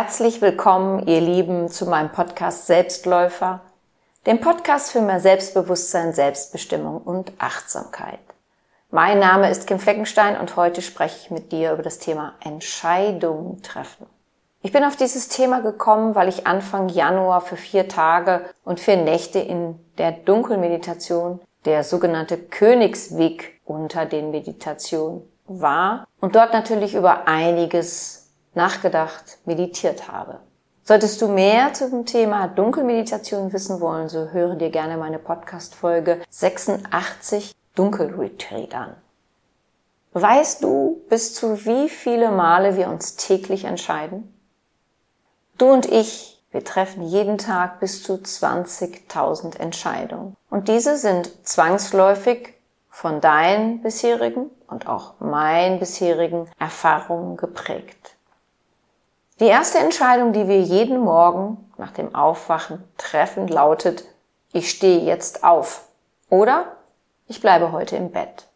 Herzlich willkommen, ihr Lieben, zu meinem Podcast Selbstläufer, dem Podcast für mehr Selbstbewusstsein, Selbstbestimmung und Achtsamkeit. Mein Name ist Kim Fleckenstein und heute spreche ich mit dir über das Thema Entscheidungen treffen. Ich bin auf dieses Thema gekommen, weil ich Anfang Januar für vier Tage und vier Nächte in der Dunkelmeditation, der sogenannte Königsweg unter den Meditationen war und dort natürlich über einiges nachgedacht, meditiert habe. Solltest du mehr zum Thema Dunkelmeditation wissen wollen, so höre dir gerne meine Podcast-Folge 86 Dunkelretreat an. Weißt du, bis zu wie viele Male wir uns täglich entscheiden? Du und ich, wir treffen jeden Tag bis zu 20.000 Entscheidungen. Und diese sind zwangsläufig von deinen bisherigen und auch meinen bisherigen Erfahrungen geprägt. Die erste Entscheidung, die wir jeden Morgen nach dem Aufwachen treffen, lautet, ich stehe jetzt auf oder ich bleibe heute im Bett.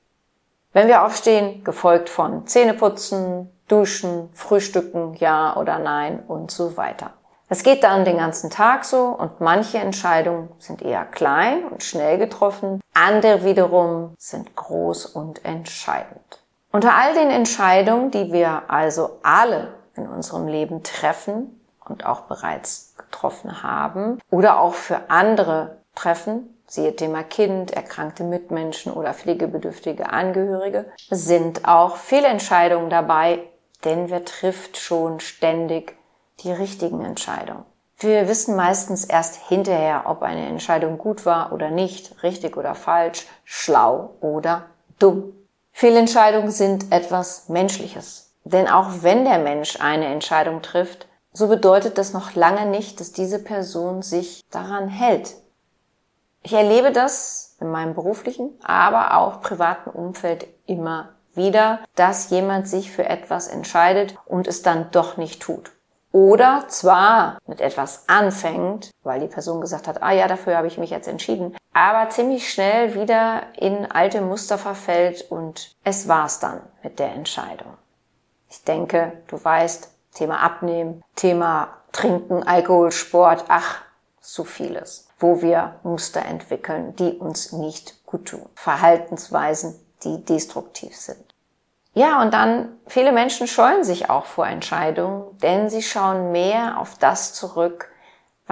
Wenn wir aufstehen, gefolgt von Zähneputzen, Duschen, Frühstücken, ja oder nein und so weiter. Es geht dann den ganzen Tag so und manche Entscheidungen sind eher klein und schnell getroffen, andere wiederum sind groß und entscheidend. Unter all den Entscheidungen, die wir also alle in unserem Leben treffen und auch bereits getroffen haben oder auch für andere treffen, siehe Thema Kind, erkrankte Mitmenschen oder pflegebedürftige Angehörige, sind auch Fehlentscheidungen dabei, denn wer trifft schon ständig die richtigen Entscheidungen. Wir wissen meistens erst hinterher, ob eine Entscheidung gut war oder nicht, richtig oder falsch, schlau oder dumm. Fehlentscheidungen sind etwas Menschliches. Denn auch wenn der Mensch eine Entscheidung trifft, so bedeutet das noch lange nicht, dass diese Person sich daran hält. Ich erlebe das in meinem beruflichen, aber auch privaten Umfeld immer wieder, dass jemand sich für etwas entscheidet und es dann doch nicht tut. Oder zwar mit etwas anfängt, weil die Person gesagt hat, ah ja, dafür habe ich mich jetzt entschieden, aber ziemlich schnell wieder in alte Muster verfällt und es war's dann mit der Entscheidung. Ich denke, du weißt, Thema Abnehmen, Thema Trinken, Alkohol, Sport, ach, so vieles, wo wir Muster entwickeln, die uns nicht gut tun. Verhaltensweisen, die destruktiv sind. Ja, und dann, viele Menschen scheuen sich auch vor Entscheidungen, denn sie schauen mehr auf das zurück,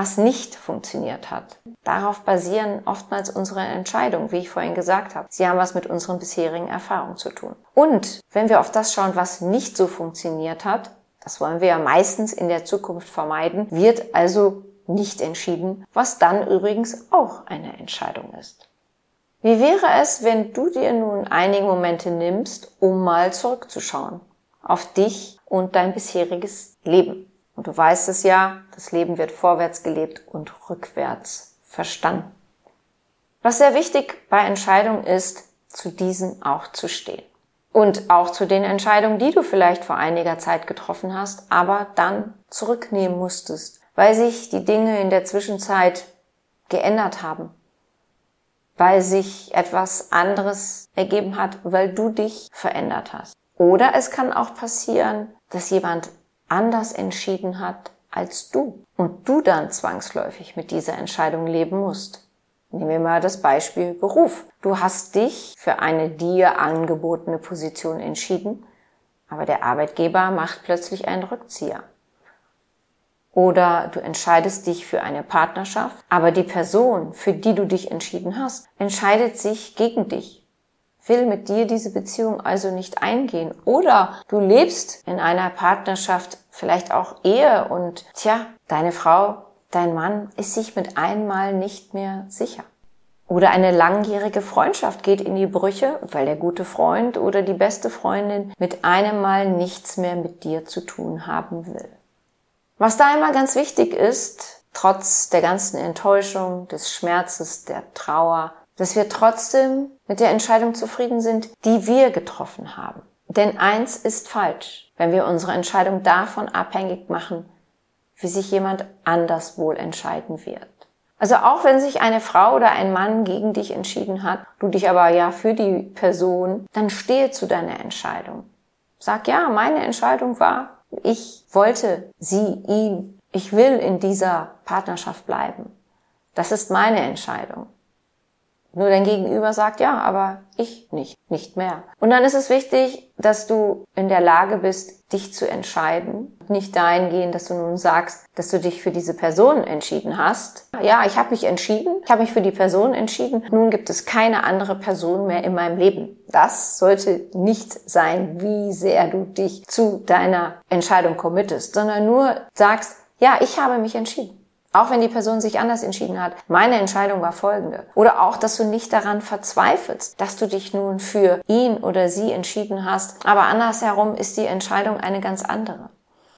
was nicht funktioniert hat. Darauf basieren oftmals unsere Entscheidungen, wie ich vorhin gesagt habe. Sie haben was mit unseren bisherigen Erfahrungen zu tun. Und wenn wir auf das schauen, was nicht so funktioniert hat, das wollen wir ja meistens in der Zukunft vermeiden, wird also nicht entschieden, was dann übrigens auch eine Entscheidung ist. Wie wäre es, wenn du dir nun einige Momente nimmst, um mal zurückzuschauen auf dich und dein bisheriges Leben? Und du weißt es ja, das Leben wird vorwärts gelebt und rückwärts verstanden. Was sehr wichtig bei Entscheidungen ist, zu diesen auch zu stehen. Und auch zu den Entscheidungen, die du vielleicht vor einiger Zeit getroffen hast, aber dann zurücknehmen musstest, weil sich die Dinge in der Zwischenzeit geändert haben, weil sich etwas anderes ergeben hat, weil du dich verändert hast. Oder es kann auch passieren, dass jemand anders entschieden hat als du und du dann zwangsläufig mit dieser Entscheidung leben musst. Nehmen wir mal das Beispiel Beruf. Du hast dich für eine dir angebotene Position entschieden, aber der Arbeitgeber macht plötzlich einen Rückzieher. Oder du entscheidest dich für eine Partnerschaft, aber die Person, für die du dich entschieden hast, entscheidet sich gegen dich will mit dir diese Beziehung also nicht eingehen. Oder du lebst in einer Partnerschaft, vielleicht auch Ehe und tja, deine Frau, dein Mann ist sich mit einmal nicht mehr sicher. Oder eine langjährige Freundschaft geht in die Brüche, weil der gute Freund oder die beste Freundin mit einem Mal nichts mehr mit dir zu tun haben will. Was da einmal ganz wichtig ist, trotz der ganzen Enttäuschung, des Schmerzes, der Trauer, dass wir trotzdem mit der Entscheidung zufrieden sind, die wir getroffen haben. Denn eins ist falsch, wenn wir unsere Entscheidung davon abhängig machen, wie sich jemand anders wohl entscheiden wird. Also auch wenn sich eine Frau oder ein Mann gegen dich entschieden hat, du dich aber ja für die Person, dann stehe zu deiner Entscheidung. Sag ja, meine Entscheidung war, Ich wollte sie, ihn, ich will in dieser Partnerschaft bleiben. Das ist meine Entscheidung. Nur dein Gegenüber sagt, ja, aber ich nicht, nicht mehr. Und dann ist es wichtig, dass du in der Lage bist, dich zu entscheiden. Nicht dahingehend, dass du nun sagst, dass du dich für diese Person entschieden hast. Ja, ich habe mich entschieden, ich habe mich für die Person entschieden. Nun gibt es keine andere Person mehr in meinem Leben. Das sollte nicht sein, wie sehr du dich zu deiner Entscheidung committest, sondern nur sagst, ja, ich habe mich entschieden. Auch wenn die Person sich anders entschieden hat. Meine Entscheidung war folgende. Oder auch, dass du nicht daran verzweifelst, dass du dich nun für ihn oder sie entschieden hast. Aber andersherum ist die Entscheidung eine ganz andere.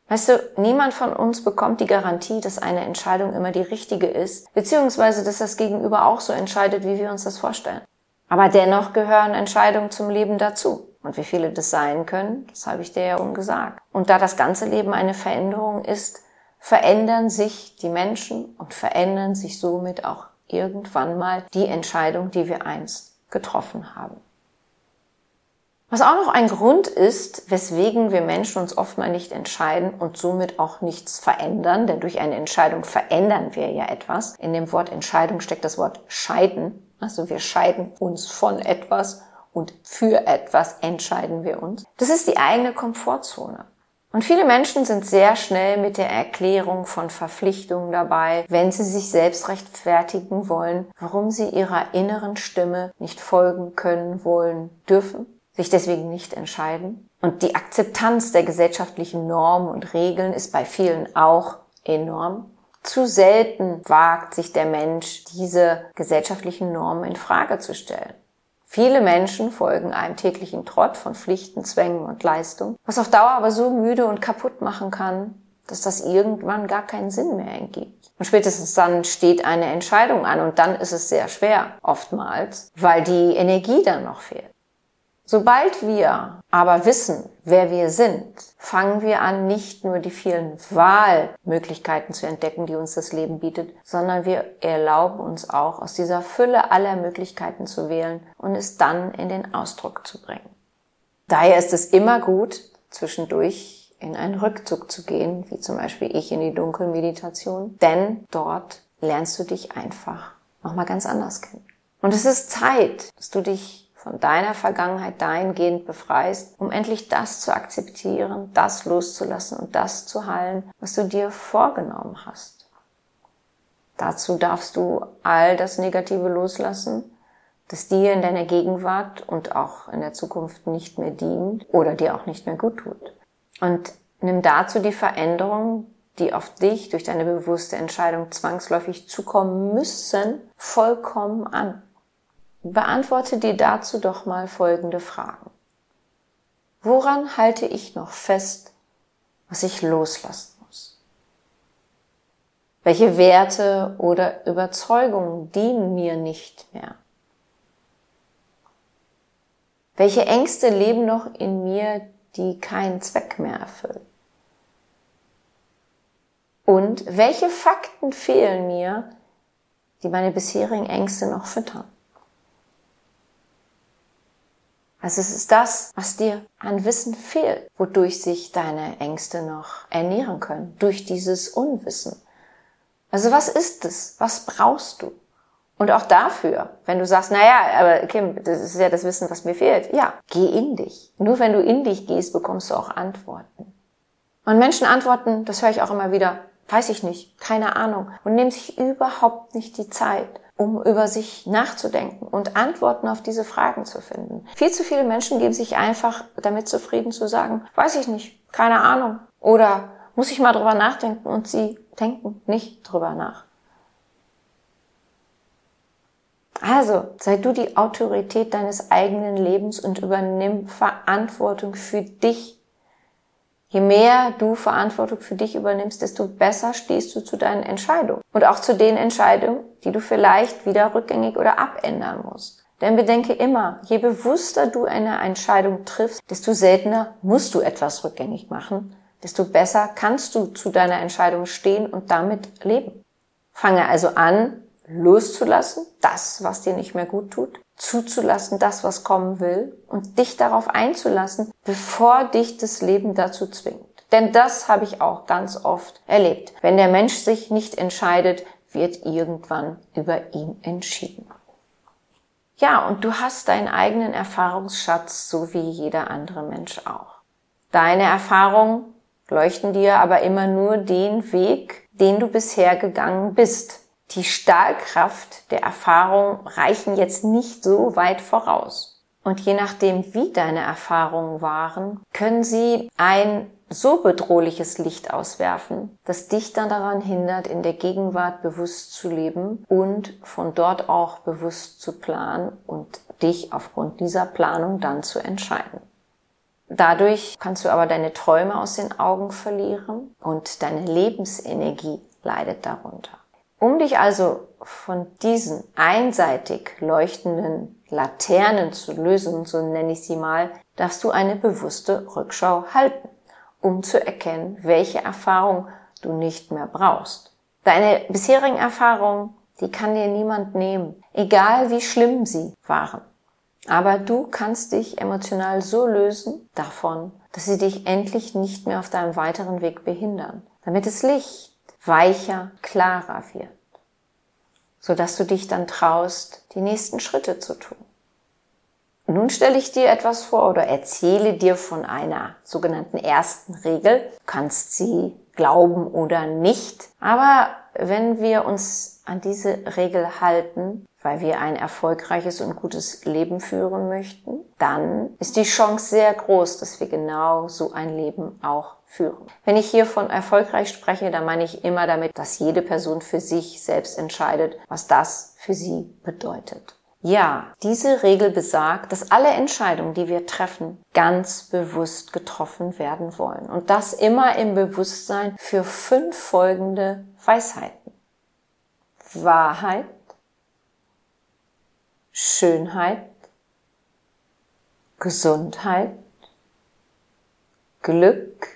Weißt du, niemand von uns bekommt die Garantie, dass eine Entscheidung immer die richtige ist, beziehungsweise dass das Gegenüber auch so entscheidet, wie wir uns das vorstellen. Aber dennoch gehören Entscheidungen zum Leben dazu. Und wie viele das sein können, das habe ich dir ja schon gesagt. Und da das ganze Leben eine Veränderung ist, verändern sich die Menschen und verändern sich somit auch irgendwann mal die Entscheidung, die wir einst getroffen haben. Was auch noch ein Grund ist, weswegen wir Menschen uns oft mal nicht entscheiden und somit auch nichts verändern, denn durch eine Entscheidung verändern wir ja etwas. In dem Wort Entscheidung steckt das Wort scheiden. Also wir scheiden uns von etwas und für etwas entscheiden wir uns. Das ist die eigene Komfortzone. Und viele Menschen sind sehr schnell mit der Erklärung von Verpflichtungen dabei, wenn sie sich selbst rechtfertigen wollen, warum sie ihrer inneren Stimme nicht folgen können, wollen, dürfen, sich deswegen nicht entscheiden. Und die Akzeptanz der gesellschaftlichen Normen und Regeln ist bei vielen auch enorm. Zu selten wagt sich der Mensch, diese gesellschaftlichen Normen in Frage zu stellen. Viele Menschen folgen einem täglichen Trott von Pflichten, Zwängen und Leistung, was auf Dauer aber so müde und kaputt machen kann, dass das irgendwann gar keinen Sinn mehr ergibt. Und spätestens dann steht eine Entscheidung an und dann ist es sehr schwer, oftmals, weil die Energie dann noch fehlt. Sobald wir aber wissen, wer wir sind, fangen wir an, nicht nur die vielen Wahlmöglichkeiten zu entdecken, die uns das Leben bietet, sondern wir erlauben uns auch, aus dieser Fülle aller Möglichkeiten zu wählen und es dann in den Ausdruck zu bringen. Daher ist es immer gut, zwischendurch in einen Rückzug zu gehen, wie zum Beispiel ich in die Dunkelmeditation, denn dort lernst du dich einfach nochmal ganz anders kennen. Und es ist Zeit, dass du dich von deiner Vergangenheit dahingehend befreist, um endlich das zu akzeptieren, das loszulassen und das zu heilen, was du dir vorgenommen hast. Dazu darfst du all das Negative loslassen, das dir in deiner Gegenwart und auch in der Zukunft nicht mehr dient oder dir auch nicht mehr gut tut. Und nimm dazu die Veränderung, die auf dich durch deine bewusste Entscheidung zwangsläufig zukommen müssen, vollkommen an. Beantworte dir dazu doch mal folgende Fragen. Woran halte ich noch fest, was ich loslassen muss? Welche Werte oder Überzeugungen dienen mir nicht mehr? Welche Ängste leben noch in mir, die keinen Zweck mehr erfüllen? Und welche Fakten fehlen mir, die meine bisherigen Ängste noch füttern? Also es ist das, was dir an Wissen fehlt, wodurch sich deine Ängste noch ernähren können, durch dieses Unwissen. Also was ist es? Was brauchst du? Und auch dafür, wenn du sagst, naja, aber Kim, das ist ja das Wissen, was mir fehlt. Ja, geh in dich. Nur wenn du in dich gehst, bekommst du auch Antworten. Und Menschen antworten, das höre ich auch immer wieder, weiß ich nicht, keine Ahnung, und nehmen sich überhaupt nicht die Zeit, um über sich nachzudenken und Antworten auf diese Fragen zu finden. Viel zu viele Menschen geben sich einfach damit zufrieden zu sagen, weiß ich nicht, keine Ahnung. Oder muss ich mal drüber nachdenken und sie denken nicht drüber nach. Also, sei du die Autorität deines eigenen Lebens und übernimm Verantwortung für dich Je mehr du Verantwortung für dich übernimmst, desto besser stehst du zu deinen Entscheidungen und auch zu den Entscheidungen, die du vielleicht wieder rückgängig oder abändern musst. Denn bedenke immer, je bewusster du eine Entscheidung triffst, desto seltener musst du etwas rückgängig machen, desto besser kannst du zu deiner Entscheidung stehen und damit leben. Fange also an, loszulassen, das, was dir nicht mehr gut tut, zuzulassen, das, was kommen will, und dich darauf einzulassen, bevor dich das Leben dazu zwingt. Denn das habe ich auch ganz oft erlebt. Wenn der Mensch sich nicht entscheidet, wird irgendwann über ihn entschieden. Ja, und du hast deinen eigenen Erfahrungsschatz, so wie jeder andere Mensch auch. Deine Erfahrungen leuchten dir aber immer nur den Weg, den du bisher gegangen bist. Die Stahlkraft der Erfahrung reichen jetzt nicht so weit voraus. Und je nachdem, wie deine Erfahrungen waren, können sie ein so bedrohliches Licht auswerfen, das dich dann daran hindert, in der Gegenwart bewusst zu leben und von dort auch bewusst zu planen und dich aufgrund dieser Planung dann zu entscheiden. Dadurch kannst du aber deine Träume aus den Augen verlieren und deine Lebensenergie leidet darunter. Um dich also von diesen einseitig leuchtenden Laternen zu lösen, so nenne ich sie mal, darfst du eine bewusste Rückschau halten um zu erkennen, welche Erfahrung du nicht mehr brauchst. Deine bisherigen Erfahrungen, die kann dir niemand nehmen, egal wie schlimm sie waren. Aber du kannst dich emotional so lösen davon, dass sie dich endlich nicht mehr auf deinem weiteren Weg behindern, damit das Licht weicher, klarer wird, sodass du dich dann traust, die nächsten Schritte zu tun. Nun stelle ich dir etwas vor oder erzähle dir von einer sogenannten ersten Regel. Du kannst sie glauben oder nicht. Aber wenn wir uns an diese Regel halten, weil wir ein erfolgreiches und gutes Leben führen möchten, dann ist die Chance sehr groß, dass wir genau so ein Leben auch führen. Wenn ich hier von erfolgreich spreche, dann meine ich immer damit, dass jede Person für sich selbst entscheidet, was das für sie bedeutet. Ja, diese Regel besagt, dass alle Entscheidungen, die wir treffen, ganz bewusst getroffen werden wollen. Und das immer im Bewusstsein für fünf folgende Weisheiten. Wahrheit, Schönheit, Gesundheit, Glück,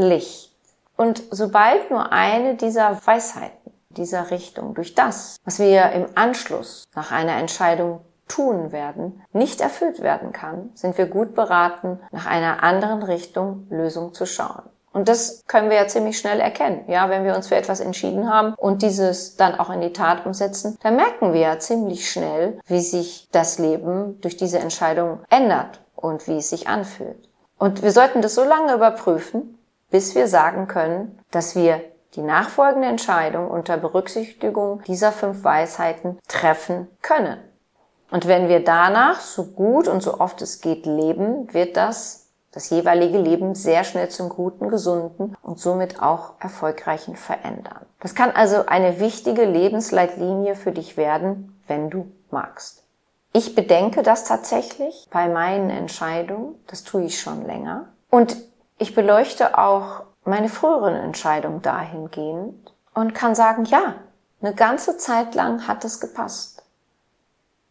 Licht. Und sobald nur eine dieser Weisheiten dieser Richtung, durch das, was wir im Anschluss nach einer Entscheidung tun werden, nicht erfüllt werden kann, sind wir gut beraten, nach einer anderen Richtung Lösung zu schauen. Und das können wir ja ziemlich schnell erkennen. Ja, wenn wir uns für etwas entschieden haben und dieses dann auch in die Tat umsetzen, dann merken wir ja ziemlich schnell, wie sich das Leben durch diese Entscheidung ändert und wie es sich anfühlt. Und wir sollten das so lange überprüfen, bis wir sagen können, dass wir die nachfolgende Entscheidung unter Berücksichtigung dieser fünf Weisheiten treffen können. Und wenn wir danach so gut und so oft es geht leben, wird das das jeweilige Leben sehr schnell zum guten, gesunden und somit auch erfolgreichen verändern. Das kann also eine wichtige Lebensleitlinie für dich werden, wenn du magst. Ich bedenke das tatsächlich bei meinen Entscheidungen. Das tue ich schon länger. Und ich beleuchte auch meine früheren Entscheidungen dahingehend und kann sagen, ja, eine ganze Zeit lang hat es gepasst.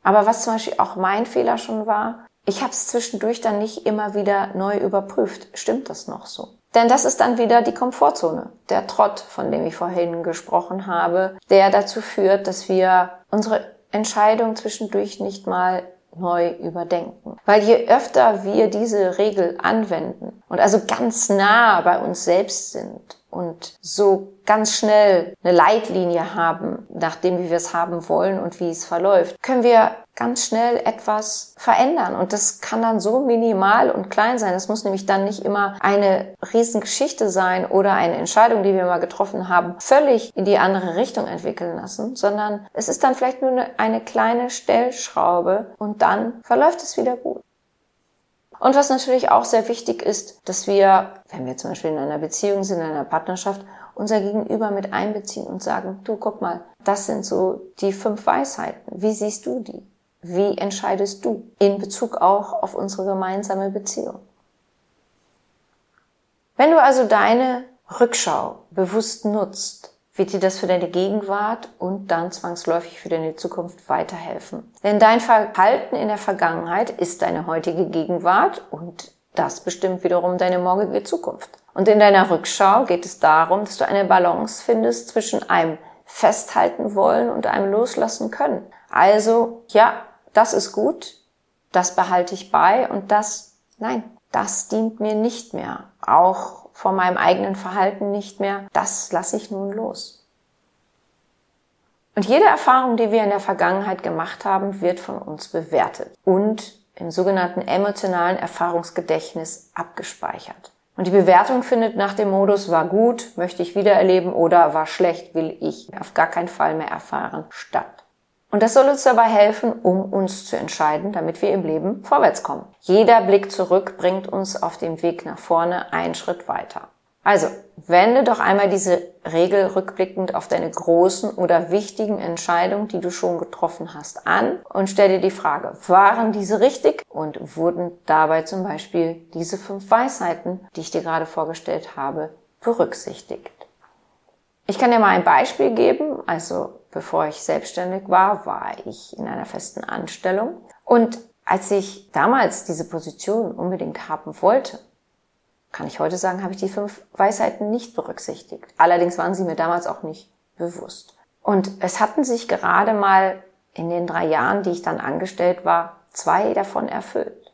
Aber was zum Beispiel auch mein Fehler schon war, ich habe es zwischendurch dann nicht immer wieder neu überprüft. Stimmt das noch so? Denn das ist dann wieder die Komfortzone, der Trott, von dem ich vorhin gesprochen habe, der dazu führt, dass wir unsere Entscheidung zwischendurch nicht mal neu überdenken. Weil je öfter wir diese Regel anwenden und also ganz nah bei uns selbst sind und so ganz schnell eine Leitlinie haben, nachdem wie wir es haben wollen und wie es verläuft, können wir ganz schnell etwas verändern. Und das kann dann so minimal und klein sein. Es muss nämlich dann nicht immer eine Riesengeschichte sein oder eine Entscheidung, die wir mal getroffen haben, völlig in die andere Richtung entwickeln lassen, sondern es ist dann vielleicht nur eine kleine Stellschraube und dann verläuft es wieder gut. Und was natürlich auch sehr wichtig ist, dass wir, wenn wir zum Beispiel in einer Beziehung sind, in einer Partnerschaft, unser Gegenüber mit einbeziehen und sagen, du guck mal, das sind so die fünf Weisheiten. Wie siehst du die? Wie entscheidest du in Bezug auch auf unsere gemeinsame Beziehung? Wenn du also deine Rückschau bewusst nutzt, wird dir das für deine Gegenwart und dann zwangsläufig für deine Zukunft weiterhelfen. Denn dein Verhalten in der Vergangenheit ist deine heutige Gegenwart und das bestimmt wiederum deine morgige Zukunft. Und in deiner Rückschau geht es darum, dass du eine Balance findest zwischen einem festhalten wollen und einem loslassen können. Also, ja, das ist gut, das behalte ich bei und das, nein, das dient mir nicht mehr, auch von meinem eigenen Verhalten nicht mehr, das lasse ich nun los. Und jede Erfahrung, die wir in der Vergangenheit gemacht haben, wird von uns bewertet und im sogenannten emotionalen Erfahrungsgedächtnis abgespeichert. Und die Bewertung findet nach dem Modus war gut, möchte ich wiedererleben oder war schlecht, will ich auf gar keinen Fall mehr erfahren, statt. Und das soll uns dabei helfen, um uns zu entscheiden, damit wir im Leben vorwärts kommen. Jeder Blick zurück bringt uns auf dem Weg nach vorne einen Schritt weiter. Also, wende doch einmal diese Regel rückblickend auf deine großen oder wichtigen Entscheidungen, die du schon getroffen hast, an und stell dir die Frage, waren diese richtig und wurden dabei zum Beispiel diese fünf Weisheiten, die ich dir gerade vorgestellt habe, berücksichtigt? Ich kann dir mal ein Beispiel geben. Also, bevor ich selbstständig war, war ich in einer festen Anstellung und als ich damals diese Position unbedingt haben wollte, kann ich heute sagen, habe ich die fünf Weisheiten nicht berücksichtigt. Allerdings waren sie mir damals auch nicht bewusst. Und es hatten sich gerade mal in den drei Jahren, die ich dann angestellt war, zwei davon erfüllt.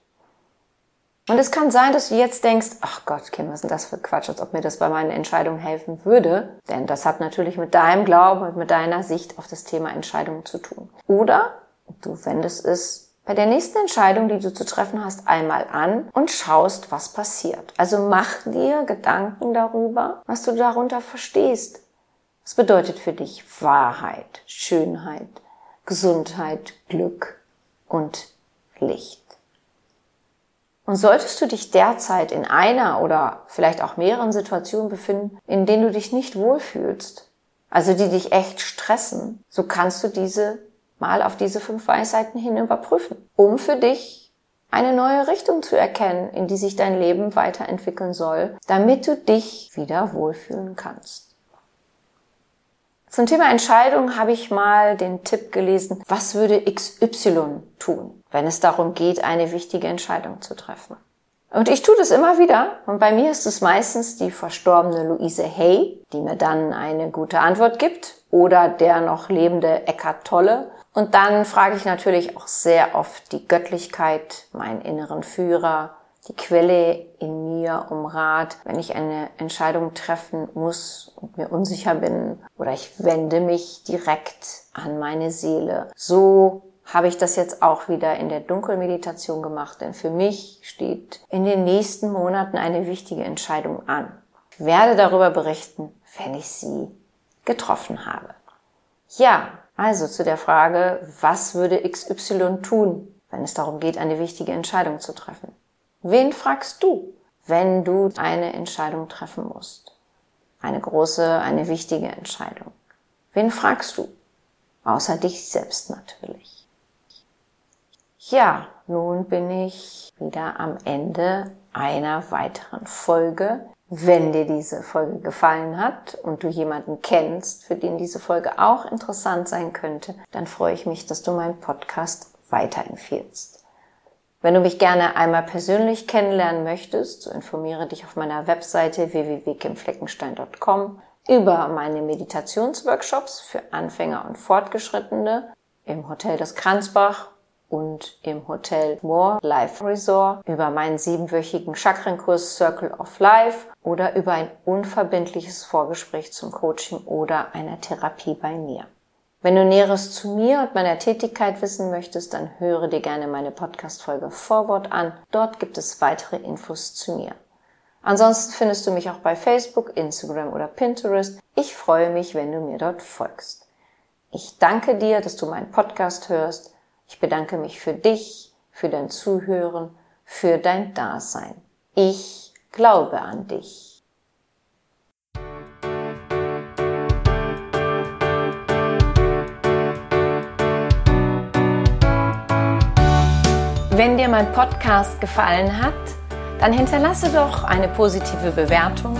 Und es kann sein, dass du jetzt denkst, ach Gott, Kim, was ist denn das für Quatsch, als ob mir das bei meinen Entscheidungen helfen würde. Denn das hat natürlich mit deinem Glauben und mit deiner Sicht auf das Thema Entscheidungen zu tun. Oder du wendest es bei der nächsten Entscheidung, die du zu treffen hast, einmal an und schaust, was passiert. Also mach dir Gedanken darüber, was du darunter verstehst. Was bedeutet für dich Wahrheit, Schönheit, Gesundheit, Glück und Licht? Und solltest du dich derzeit in einer oder vielleicht auch mehreren Situationen befinden, in denen du dich nicht wohlfühlst, also die dich echt stressen, so kannst du diese mal auf diese fünf Weisheiten hin überprüfen, um für dich eine neue Richtung zu erkennen, in die sich dein Leben weiterentwickeln soll, damit du dich wieder wohlfühlen kannst. Zum Thema Entscheidung habe ich mal den Tipp gelesen, was würde XY tun, wenn es darum geht, eine wichtige Entscheidung zu treffen. Und ich tue das immer wieder. Und bei mir ist es meistens die verstorbene Luise Hay, die mir dann eine gute Antwort gibt. Oder der noch lebende Eckhart Tolle, und dann frage ich natürlich auch sehr oft die Göttlichkeit, meinen inneren Führer, die Quelle in mir um Rat, wenn ich eine Entscheidung treffen muss und mir unsicher bin oder ich wende mich direkt an meine Seele. So habe ich das jetzt auch wieder in der Dunkelmeditation gemacht, denn für mich steht in den nächsten Monaten eine wichtige Entscheidung an. Ich werde darüber berichten, wenn ich sie getroffen habe. Ja, also zu der Frage, was würde XY tun, wenn es darum geht, eine wichtige Entscheidung zu treffen? Wen fragst du, wenn du eine Entscheidung treffen musst? Eine große, eine wichtige Entscheidung. Wen fragst du? Außer dich selbst natürlich. Ja, nun bin ich wieder am Ende einer weiteren Folge wenn dir diese Folge gefallen hat und du jemanden kennst, für den diese Folge auch interessant sein könnte, dann freue ich mich, dass du meinen Podcast weiterempfiehlst. Wenn du mich gerne einmal persönlich kennenlernen möchtest, so informiere dich auf meiner Webseite www.kimfleckenstein.com über meine Meditationsworkshops für Anfänger und Fortgeschrittene im Hotel des Kranzbach und im Hotel More Life Resort über meinen siebenwöchigen Chakrenkurs Circle of Life oder über ein unverbindliches Vorgespräch zum Coaching oder einer Therapie bei mir. Wenn du Näheres zu mir und meiner Tätigkeit wissen möchtest, dann höre dir gerne meine Podcast-Folge Vorwort an. Dort gibt es weitere Infos zu mir. Ansonsten findest du mich auch bei Facebook, Instagram oder Pinterest. Ich freue mich, wenn du mir dort folgst. Ich danke dir, dass du meinen Podcast hörst ich bedanke mich für dich, für dein Zuhören, für dein Dasein. Ich glaube an dich. Wenn dir mein Podcast gefallen hat, dann hinterlasse doch eine positive Bewertung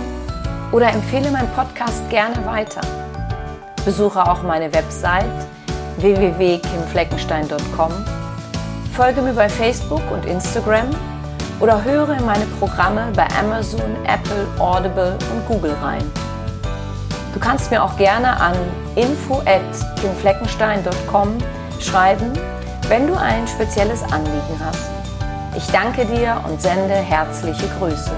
oder empfehle meinen Podcast gerne weiter. Besuche auch meine Website www.kimfleckenstein.com, folge mir bei Facebook und Instagram oder höre in meine Programme bei Amazon, Apple, Audible und Google rein. Du kannst mir auch gerne an info@kimfleckenstein.com schreiben, wenn du ein spezielles Anliegen hast. Ich danke dir und sende herzliche Grüße.